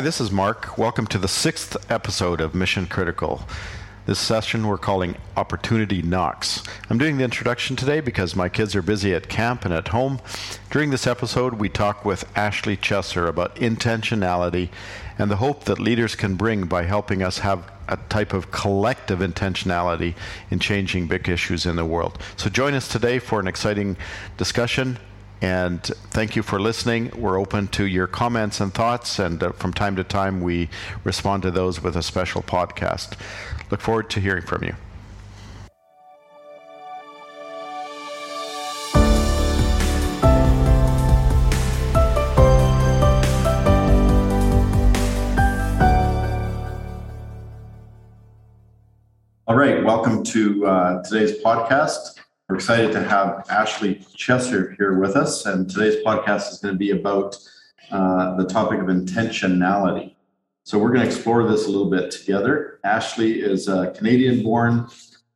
Hi, this is Mark. Welcome to the sixth episode of Mission Critical. This session we're calling Opportunity Knocks. I'm doing the introduction today because my kids are busy at camp and at home. During this episode, we talk with Ashley Chesser about intentionality and the hope that leaders can bring by helping us have a type of collective intentionality in changing big issues in the world. So join us today for an exciting discussion and thank you for listening. We're open to your comments and thoughts, and uh, from time to time, we respond to those with a special podcast. Look forward to hearing from you. All right, welcome to uh, today's podcast. We're excited to have Ashley Chesser here with us, and today's podcast is going to be about uh, the topic of intentionality. So we're going to explore this a little bit together. Ashley is a Canadian-born,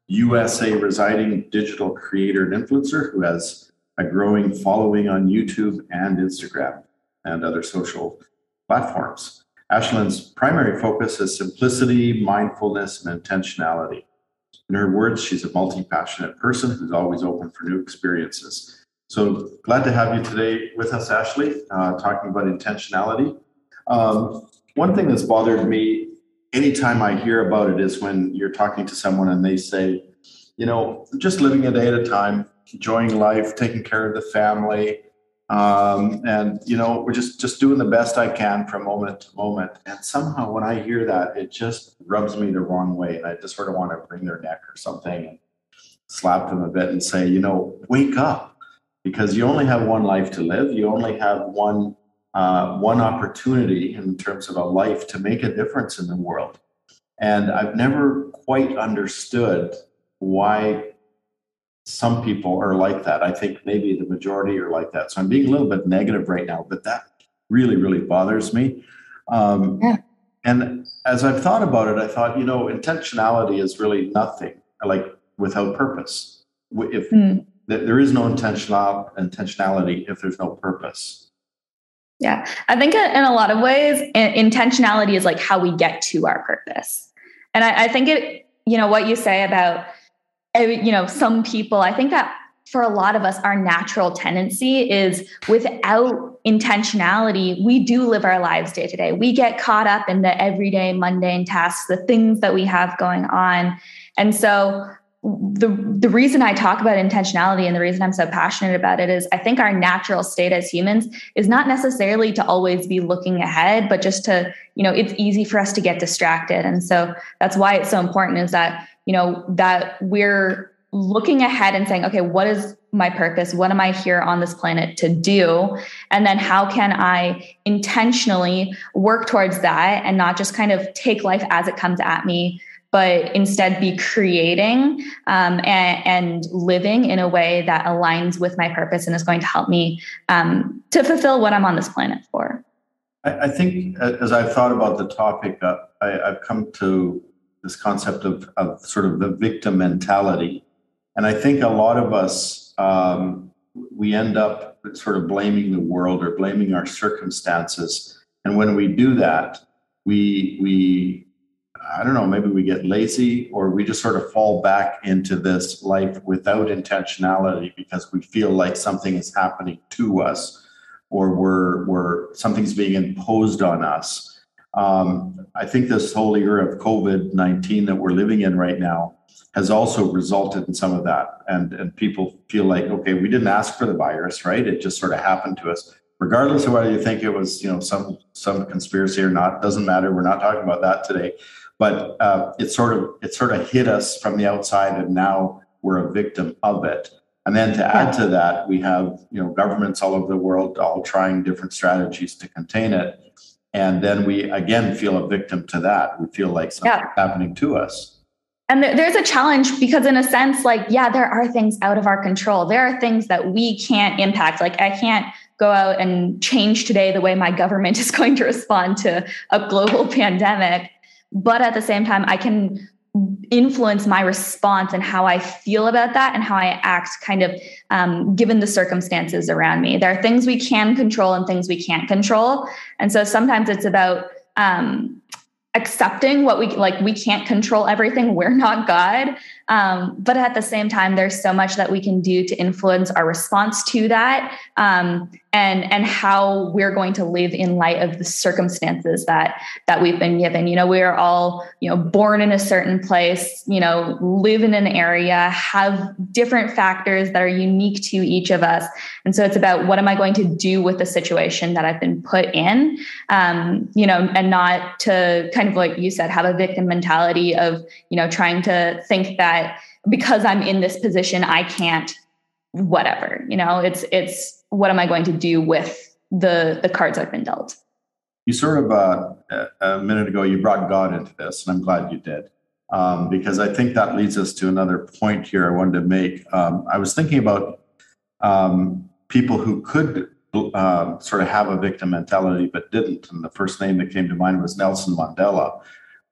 USA residing digital creator and influencer who has a growing following on YouTube and Instagram and other social platforms. Ashlyn's primary focus is simplicity, mindfulness, and intentionality. In her words, she's a multi passionate person who's always open for new experiences. So glad to have you today with us, Ashley, uh, talking about intentionality. Um, one thing that's bothered me anytime I hear about it is when you're talking to someone and they say, you know, just living a day at a time, enjoying life, taking care of the family, um, and you know we're just just doing the best i can from moment to moment. And somehow when i hear that it just rubs me the wrong way and i just sort of want to wring their neck or something and slap them a bit and say you know wake up. Because you only have one life to live. You only have one uh, one opportunity in terms of a life to make a difference in the world. And i've never quite understood why some people are like that. I think maybe the majority are like that. So I'm being a little bit negative right now, but that really, really bothers me. Um, yeah. And as I've thought about it, I thought, you know, intentionality is really nothing like without purpose. If mm. there is no intentional intentionality, if there's no purpose. Yeah, I think in a lot of ways, intentionality is like how we get to our purpose. And I, I think it, you know, what you say about you know, some people, I think that for a lot of us, our natural tendency is without intentionality, we do live our lives day to day. We get caught up in the everyday mundane tasks, the things that we have going on. And so the the reason I talk about intentionality and the reason I'm so passionate about it is I think our natural state as humans is not necessarily to always be looking ahead, but just to, you know, it's easy for us to get distracted. And so that's why it's so important is that you know, that we're looking ahead and saying, okay, what is my purpose? What am I here on this planet to do? And then how can I intentionally work towards that and not just kind of take life as it comes at me, but instead be creating um, and, and, living in a way that aligns with my purpose and is going to help me um, to fulfill what I'm on this planet for. I, I think as I've thought about the topic, uh, I, I've come to this concept of, of sort of the victim mentality. And I think a lot of us, um, we end up sort of blaming the world or blaming our circumstances. And when we do that, we, we, I don't know, maybe we get lazy or we just sort of fall back into this life without intentionality because we feel like something is happening to us or we're, we're something's being imposed on us um, I think this whole era of COVID 19 that we're living in right now has also resulted in some of that. And, and people feel like, okay, we didn't ask for the virus, right? It just sort of happened to us. Regardless of whether you think it was, you know, some some conspiracy or not, doesn't matter. We're not talking about that today. But uh, it sort of it sort of hit us from the outside, and now we're a victim of it. And then to add to that, we have you know governments all over the world all trying different strategies to contain it. And then we again feel a victim to that. We feel like something's yeah. happening to us. And there's a challenge because in a sense like yeah there are things out of our control. There are things that we can't impact. Like i can't go out and change today the way my government is going to respond to a global pandemic but at the same time i can influence my response and how I feel about that and how I act, kind of um, given the circumstances around me. There are things we can control and things we can't control. And so sometimes it's about um, accepting what we like we can't control everything we're not god um, but at the same time there's so much that we can do to influence our response to that um, and and how we're going to live in light of the circumstances that that we've been given. You know we are all you know born in a certain place you know live in an area have different factors that are unique to each of us. And so it's about what am i going to do with the situation that i've been put in? Um, you know and not to kind of like you said have a victim mentality of you know trying to think that because i'm in this position i can't whatever you know it's it's what am I going to do with the the cards I've been dealt? You sort of uh, a minute ago you brought God into this, and I'm glad you did. Um, because I think that leads us to another point here I wanted to make. Um, I was thinking about um, people who could uh, sort of have a victim mentality but didn't. And the first name that came to mind was Nelson Mandela,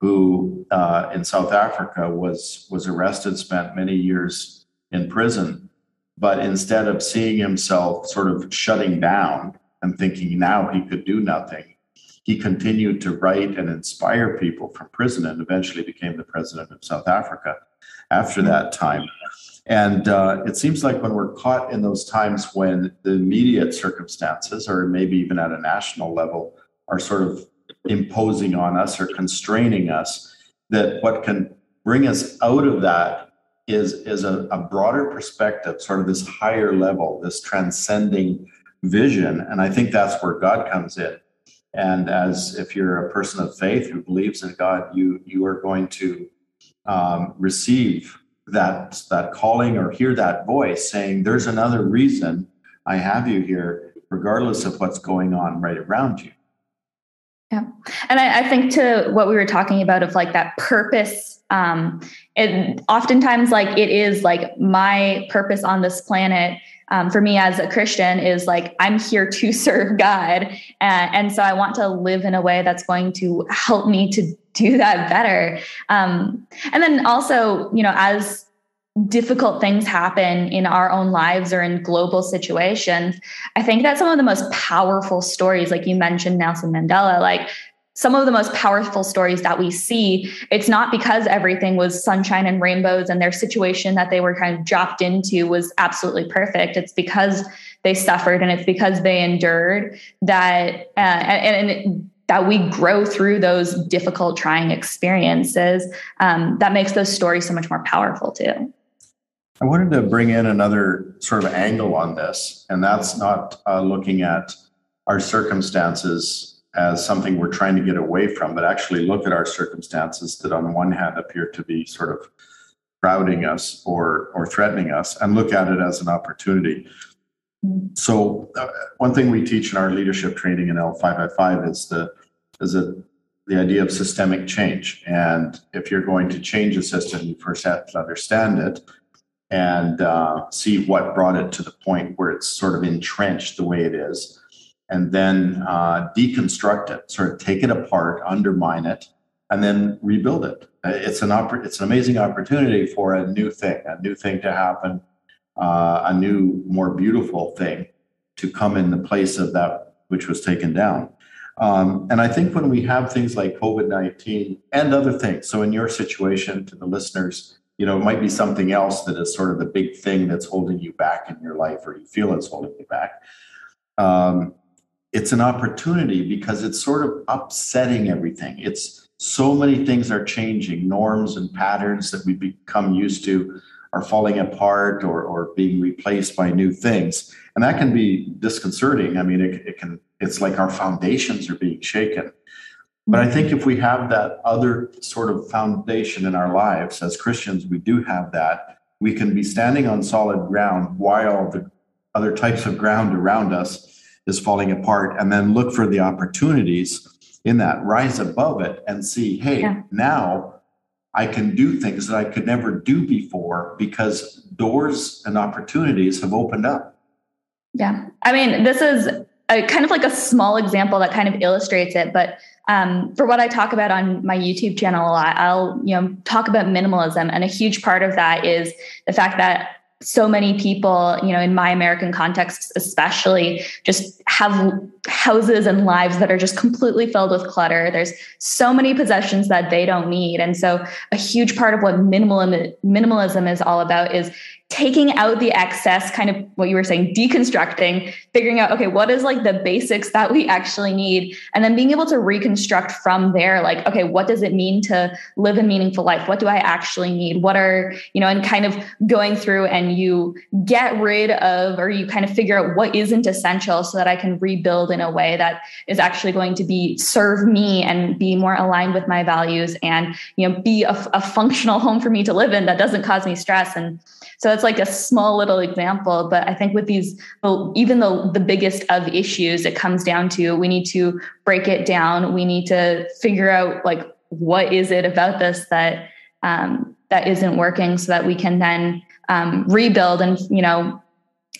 who uh, in South Africa was was arrested, spent many years in prison, but instead of seeing himself sort of shutting down and thinking now he could do nothing, he continued to write and inspire people from prison and eventually became the president of South Africa after that time. And uh, it seems like when we're caught in those times when the immediate circumstances, or maybe even at a national level, are sort of imposing on us or constraining us, that what can bring us out of that is is a, a broader perspective, sort of this higher level, this transcending vision. And I think that's where God comes in. And as if you're a person of faith who believes in God, you you are going to um, receive that that calling or hear that voice saying, "There's another reason I have you here, regardless of what's going on right around you." Yeah, and I, I think to what we were talking about of like that purpose um, and oftentimes like it is like my purpose on this planet um, for me as a christian is like i'm here to serve god and, and, so i want to live in a way that's going to help me to do that better. Um, and then also you know as difficult things happen in our own lives or in global situations i think that some of the most powerful stories like you mentioned nelson mandela like some of the most powerful stories that we see, it's not because everything was sunshine and rainbows and their situation that they were kind of dropped into was absolutely perfect. It's because they suffered and it's because they endured that, uh, and, and that we grow through those difficult, trying experiences. Um, that makes those stories so much more powerful too. I wanted to bring in another sort of angle on this, and that's not uh, looking at our circumstances as something we're trying to get away from, but actually look at our circumstances that on one hand appear to be sort of crowding us or or threatening us and look at it as an opportunity. So uh, one thing we teach in our leadership training in L555 is the is a, the idea of systemic change. And if you're going to change a system, you first have to understand it and uh, see what brought it to the point where it's sort of entrenched the way it is and then uh, deconstruct it, sort of take it apart, undermine it, and then rebuild it. It's an oppor- it's an amazing opportunity for a new thing, a new thing to happen, uh, a new, more beautiful thing to come in the place of that which was taken down. Um, and I think when we have things like COVID 19 and other things, so in your situation, to the listeners, you know, it might be something else that is sort of the big thing that's holding you back in your life, or you feel it's holding you back. Um, it's an opportunity because it's sort of upsetting everything. It's so many things are changing, norms and patterns that we become used to are falling apart or, or being replaced by new things. And that can be disconcerting. I mean, it, it can, it's like our foundations are being shaken. But I mm-hmm. think if we have that other sort of foundation in our lives as Christians, we do have that. We can be standing on solid ground while the other types of ground around us is falling apart and then look for the opportunities in that rise above it and see hey yeah. now i can do things that i could never do before because doors and opportunities have opened up yeah i mean this is a kind of like a small example that kind of illustrates it but um, for what i talk about on my youtube channel a lot i'll you know talk about minimalism and a huge part of that is the fact that so many people, you know, in my American context, especially, just have houses and lives that are just completely filled with clutter. There's so many possessions that they don't need. And so, a huge part of what minimalism, minimalism is all about is taking out the excess, kind of what you were saying, deconstructing, figuring out, okay, what is like the basics that we actually need? And then being able to reconstruct from there, like, okay, what does it mean to live a meaningful life? What do I actually need? What are, you know, and kind of going through and you get rid of, or you kind of figure out what isn't essential so that I can rebuild in a way that is actually going to be serve me and be more aligned with my values and, you know, be a, a functional home for me to live in that doesn't cause me stress. And so it's like a small little example, but I think with these, well, even though the biggest of issues, it comes down to we need to break it down. We need to figure out like what is it about this that um, that isn't working, so that we can then um, rebuild. And you know,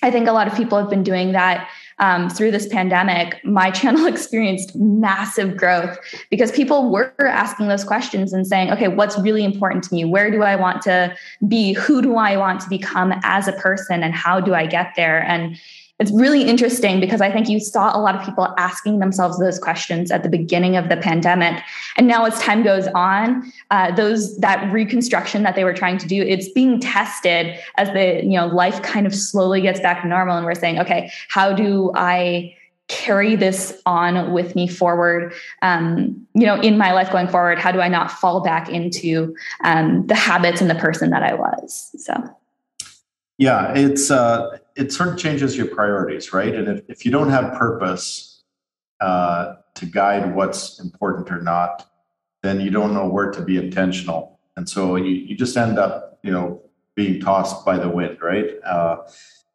I think a lot of people have been doing that um, through this pandemic, my channel experienced massive growth because people were asking those questions and saying, okay, what's really important to me? Where do I want to be? Who do I want to become as a person? And how do I get there? And it's really interesting because I think you saw a lot of people asking themselves those questions at the beginning of the pandemic, and now as time goes on, uh, those that reconstruction that they were trying to do, it's being tested as the you know life kind of slowly gets back to normal, and we're saying, okay, how do I carry this on with me forward? Um, you know in my life going forward how do i not fall back into um, the habits and the person that i was? So yeah, it's uh, it sort of changes your priorities, right? And if, if you don't have purpose uh, to guide what's important or not, then you don't know where to be intentional, and so you you just end up, you know, being tossed by the wind, right? Uh,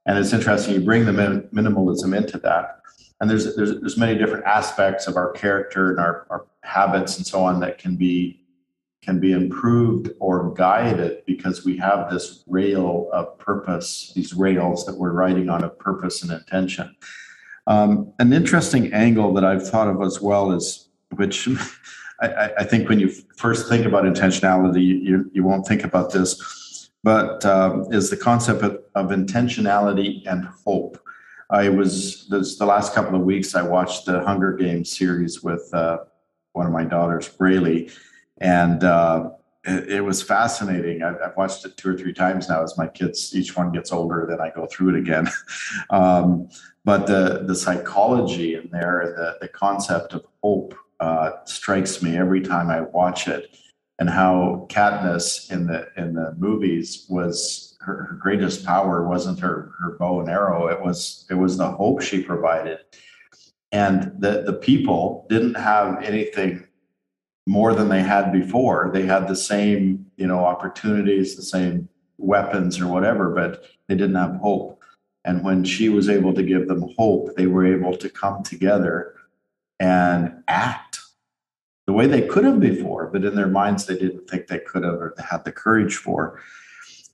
and it's interesting you bring the min- minimalism into that, and there's there's there's many different aspects of our character and our, our habits and so on that can be can be improved or guided because we have this rail of purpose, these rails that we're writing on of purpose and intention. Um, an interesting angle that I've thought of as well is, which I, I think when you first think about intentionality, you, you won't think about this, but um, is the concept of, of intentionality and hope. I was this, the last couple of weeks. I watched the Hunger Games series with uh, one of my daughters, Braylee, and uh, it, it, was fascinating. I've, I've, watched it two or three times now as my kids each one gets older. Then I go through it again. um, but the the psychology in there, the the concept of hope uh, strikes me every time I watch it, and how Katniss in the in the movies was her, greatest power wasn't her her bow and arrow. It was it was the hope she provided and the the people didn't have anything more than they had before. They had the same, you know, opportunities, the same weapons or whatever, but they didn't have hope. And when she was able to give them hope, they were able to come together and act the way they could have before, but in their minds they didn't think they could have or they had the courage for.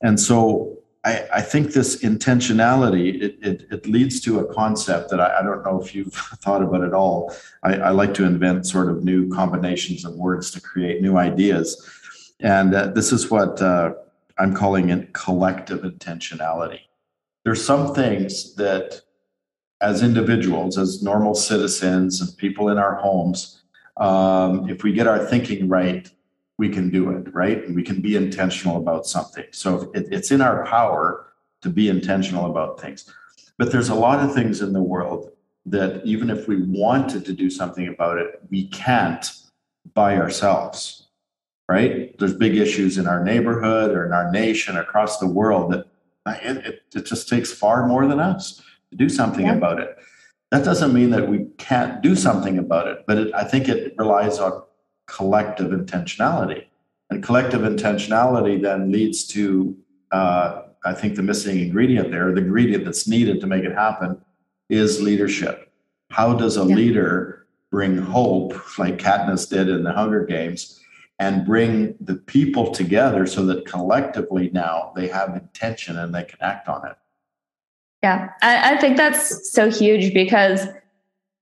And so I, I think this intentionality it, it, it, leads to a concept that I, I, don't know if you've thought about at all. I, I, like to invent sort of new combinations of words to create new ideas, and uh, this is what uh, I'm calling it collective intentionality. There's some things that, as individuals, as normal citizens and people in our homes, um, if we get our thinking right, we can do it, right? And we can be intentional about something. So it, it's in our power to be intentional about things. But there's a lot of things in the world that even if we wanted to do something about it, we can't by ourselves, right? There's big issues in our neighborhood or in our nation across the world that it, it, it just takes far more than us to do something yeah. about it. That doesn't mean that we can't do something about it, but it, I think it relies on collective intentionality. And collective intentionality then leads to, uh, I think, the missing ingredient there, the ingredient that's needed to make it happen is leadership. How does a yeah. leader bring hope, like Katniss did in the Hunger Games, and bring the people together so that collectively now they have intention and they can act on it? Yeah, I, I think that's so huge because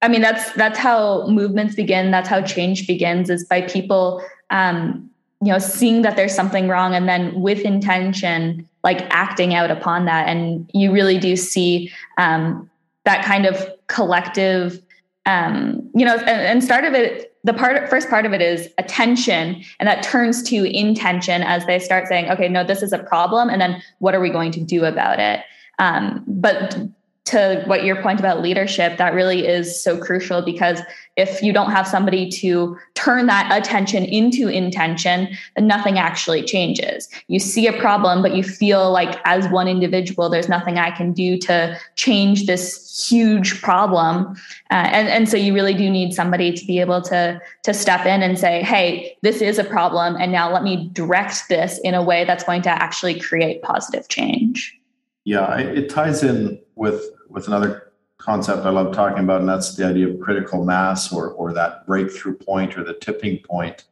I mean, that's that's how movements begin. That's how change begins is by people um, you know seeing that there's something wrong and then with intention like acting out upon that and you really do see um, that kind of collective um, you know and, and start of it the part first part of it is attention and that turns to intention as they start saying okay no this is a problem and then what are we going to do about it um, but to what your point about leadership, that really is so crucial because if you don't have somebody to turn that attention into intention, then nothing actually changes. You see a problem, but you feel like as one individual, there's nothing I can do to change this huge problem. Uh, and, and so you really do need somebody to be able to, to step in and say, hey, this is a problem. And now let me direct this in a way that's going to actually create positive change. Yeah, it ties in with with another concept I love talking about, and that's the idea of critical mass or or that breakthrough point or the tipping point.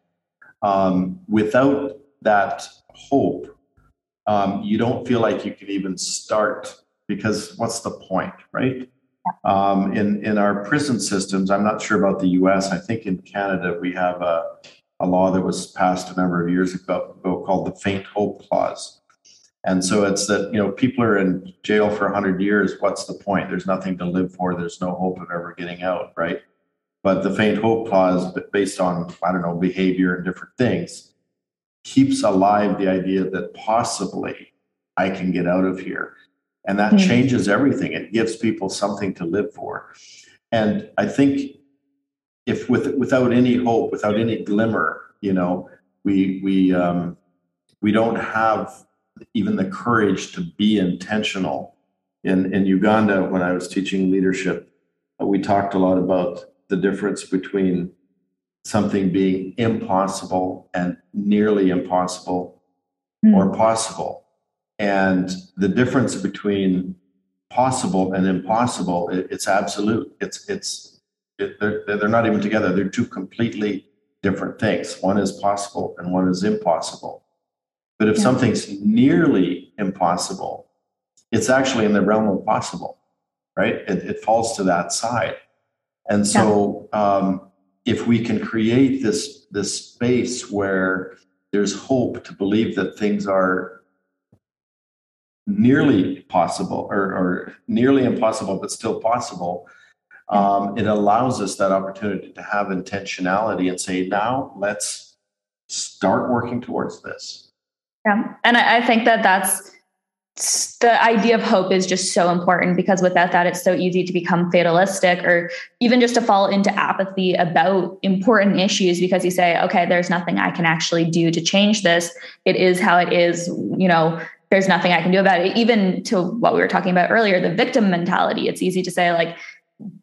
Um, without that hope, um, you don't feel like you can even start because what's the point, right? Um, in in our prison systems, I'm not sure about the U.S. I think in Canada we have a a law that was passed a number of years ago called the faint hope clause and so it's that, you know, people are in jail for 100 years. What's the point? There's nothing to live for. There's no hope of ever getting out, right? But the faint hope clause, based on, I don't know, behavior and different things, keeps alive the idea that possibly I can get out of here. And that mm-hmm. changes everything. It gives people something to live for. And I think if with without any hope, without any glimmer, you know, we we um, we don't have even the courage to be intentional. In, in Uganda, when I was teaching leadership, uh, we talked a lot about the difference between something being impossible and nearly impossible mm. or possible. And the difference between possible and impossible, it, it's absolute. It's, it's, it, they're, they're not even together. They're two completely different things. One is possible and one is impossible. But if yeah. something's nearly impossible, it's actually in the realm of possible, right? It, it falls to that side. And so, yeah. um, if we can create this this space where there's hope to believe that things are nearly possible or, or nearly impossible, but still possible, um, it allows us that opportunity to have intentionality and say, now let's start working towards this. Yeah. And I, I think that that's the idea of hope is just so important because without that, it's so easy to become fatalistic or even just to fall into apathy about important issues because you say, okay, there's nothing I can actually do to change this. It is how it is. You know, there's nothing I can do about it. Even to what we were talking about earlier, the victim mentality. It's easy to say, like,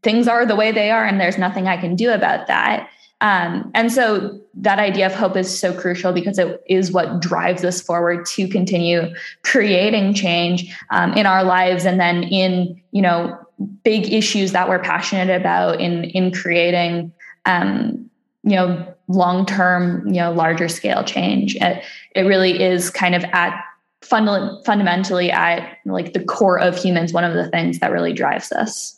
things are the way they are and there's nothing I can do about that. Um, and so that idea of hope is so crucial because it is what drives us forward to continue creating change um, in our lives and then in you know big issues that we're passionate about in in creating um, you know long term you know larger scale change. It, it really is kind of at fund- fundamentally at like the core of humans one of the things that really drives us.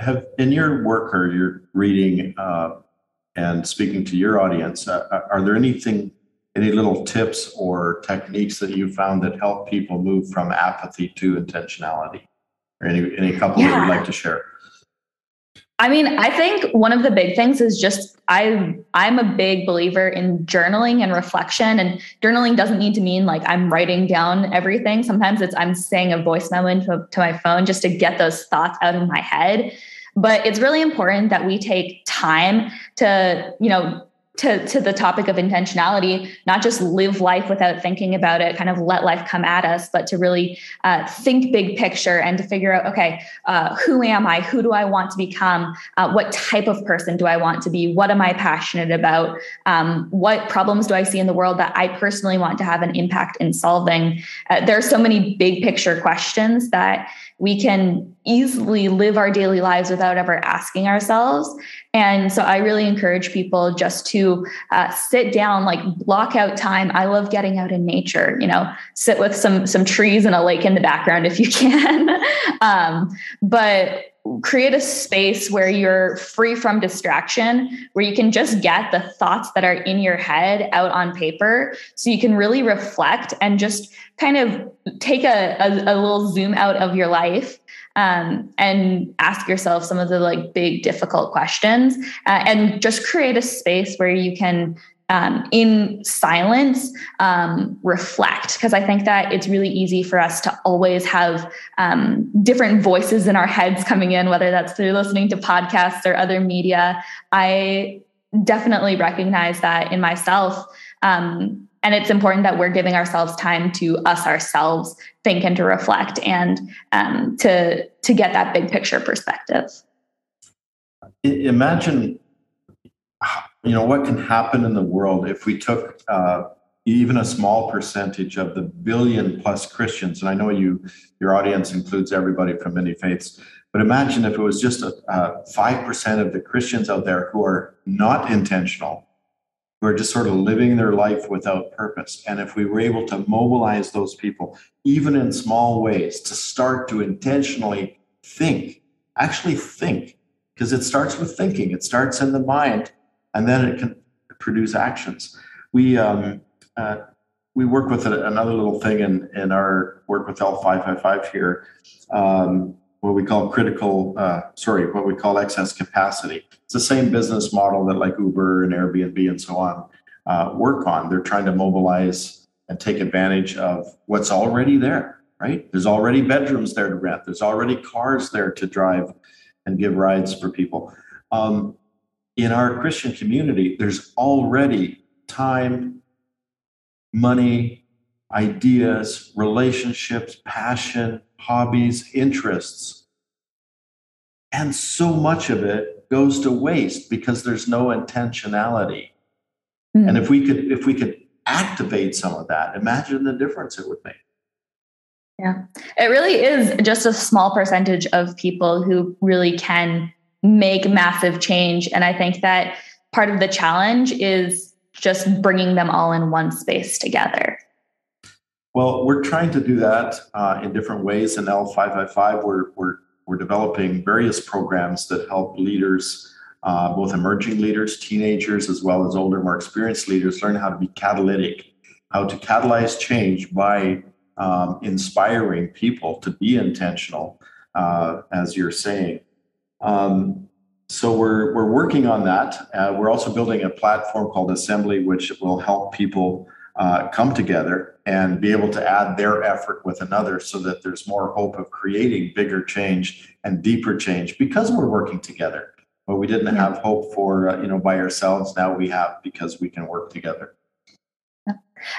Have in your work or your reading uh, and speaking to your audience, uh, uh, are there anything, any little tips or techniques that you found that help people move from apathy to intentionality? Or any, any couple yeah. that you'd like to share? I mean, I think one of the big things is just I I'm a big believer in journaling and reflection and journaling doesn't need to mean like I'm writing down everything. Sometimes it's I'm saying a voice memo into to my phone just to get those thoughts out of my head. But it's really important that we take time to, you know, to, to the topic of intentionality, not just live life without thinking about it, kind of let life come at us, but to really uh, think big picture and to figure out, okay, uh, who am I? Who do I want to become? Uh, what type of person do I want to be? What am I passionate about? Um, what problems do I see in the world that I personally want to have an impact in solving? Uh, there are so many big picture questions that we can easily live our daily lives without ever asking ourselves. And so I really encourage people just to uh, sit down, like block out time. I love getting out in nature, you know, sit with some some trees and a lake in the background if you can. um, but create a space where you're free from distraction, where you can just get the thoughts that are in your head out on paper. So you can really reflect and just kind of take a, a, a little zoom out of your life um, and ask yourself some of the like big difficult questions uh, and just create a space where you can um, in silence um, reflect because i think that it's really easy for us to always have um, different voices in our heads coming in whether that's through listening to podcasts or other media. I definitely recognize that in myself um, and it's important that we're giving ourselves time to us ourselves think and to reflect and um, to to get that big picture perspective. Imagine you know what can happen in the world if we took uh, even a small percentage of the billion plus christians and i know you your audience includes everybody from many faiths but imagine if it was just a, a 5% of the christians out there who are not intentional who are just sort of living their life without purpose. And if we were able to mobilize those people even in small ways to start to intentionally think actually think because it starts with thinking. It starts in the mind and then it can produce actions. We um, uh, we work with another little thing in in our work with L555 here, um, what we call critical, uh, sorry, what we call excess capacity. It's the same business model that like Uber and Airbnb and so on uh, work on. They're trying to mobilize and take advantage of what's already there. Right? There's already bedrooms there to rent. There's already cars there to drive and give rides for people. Um, in our Christian community, there's already time, money, ideas, relationships, passion, hobbies, interests. And so much of it goes to waste because there's no intentionality. Mm. And if we could if we could activate some of that, imagine the difference it would make. Yeah. It really is just a small percentage of people who really can make massive change. And I think that part of the challenge is just bringing them all in one space together. Well, we're trying to do that uh, in different ways. In L555, we're, we're, we're developing various programs that help leaders, uh, both emerging leaders, teenagers, as well as older, more experienced leaders, learn how to be catalytic, how to catalyze change by um, inspiring people to be intentional, uh, as you're saying. Um, so we're we're working on that. Uh, we're also building a platform called Assembly, which will help people uh, come together and be able to add their effort with another, so that there's more hope of creating bigger change and deeper change because we're working together. But we didn't have hope for uh, you know by ourselves. Now we have because we can work together.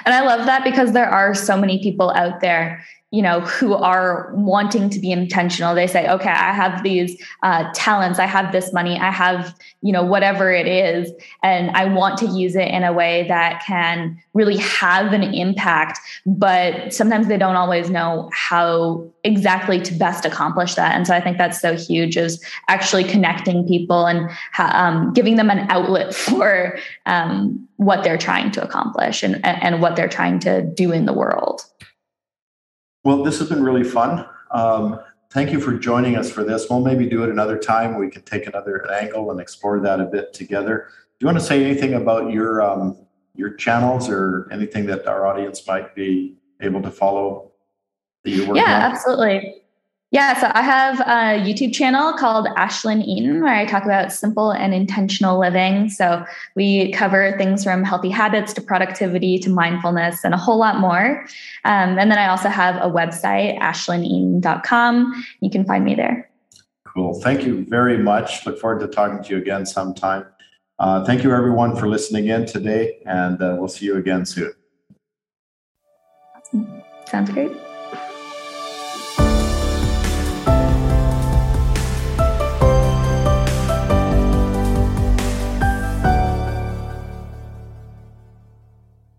And I love that because there are so many people out there you know who are wanting to be intentional. They say okay i have these uh, talents i have this money i have you know whatever it is and i want to use it in a way that can really have an impact but sometimes they don't always know how exactly to best accomplish that. And so i think that's so huge is actually connecting people and um, giving them an outlet for um, what they're trying to accomplish and, and what they're trying to do in the world well, this has been really fun. Um, thank you for joining us for this. We'll maybe do it another time. We can take another angle and explore that a bit together. Do you want to say anything about your um, your channels or anything that our audience might be able to follow? That you're yeah, on? absolutely. Yeah, so I have a YouTube channel called Ashlyn Eaton where I talk about simple and intentional living. So we cover things from healthy habits to productivity to mindfulness and a whole lot more. Um, and then I also have a website, ashlyneaton.com. You can find me there. Cool. Thank you very much. Look forward to talking to you again sometime. Uh, thank you, everyone, for listening in today, and uh, we'll see you again soon. Awesome. Sounds great.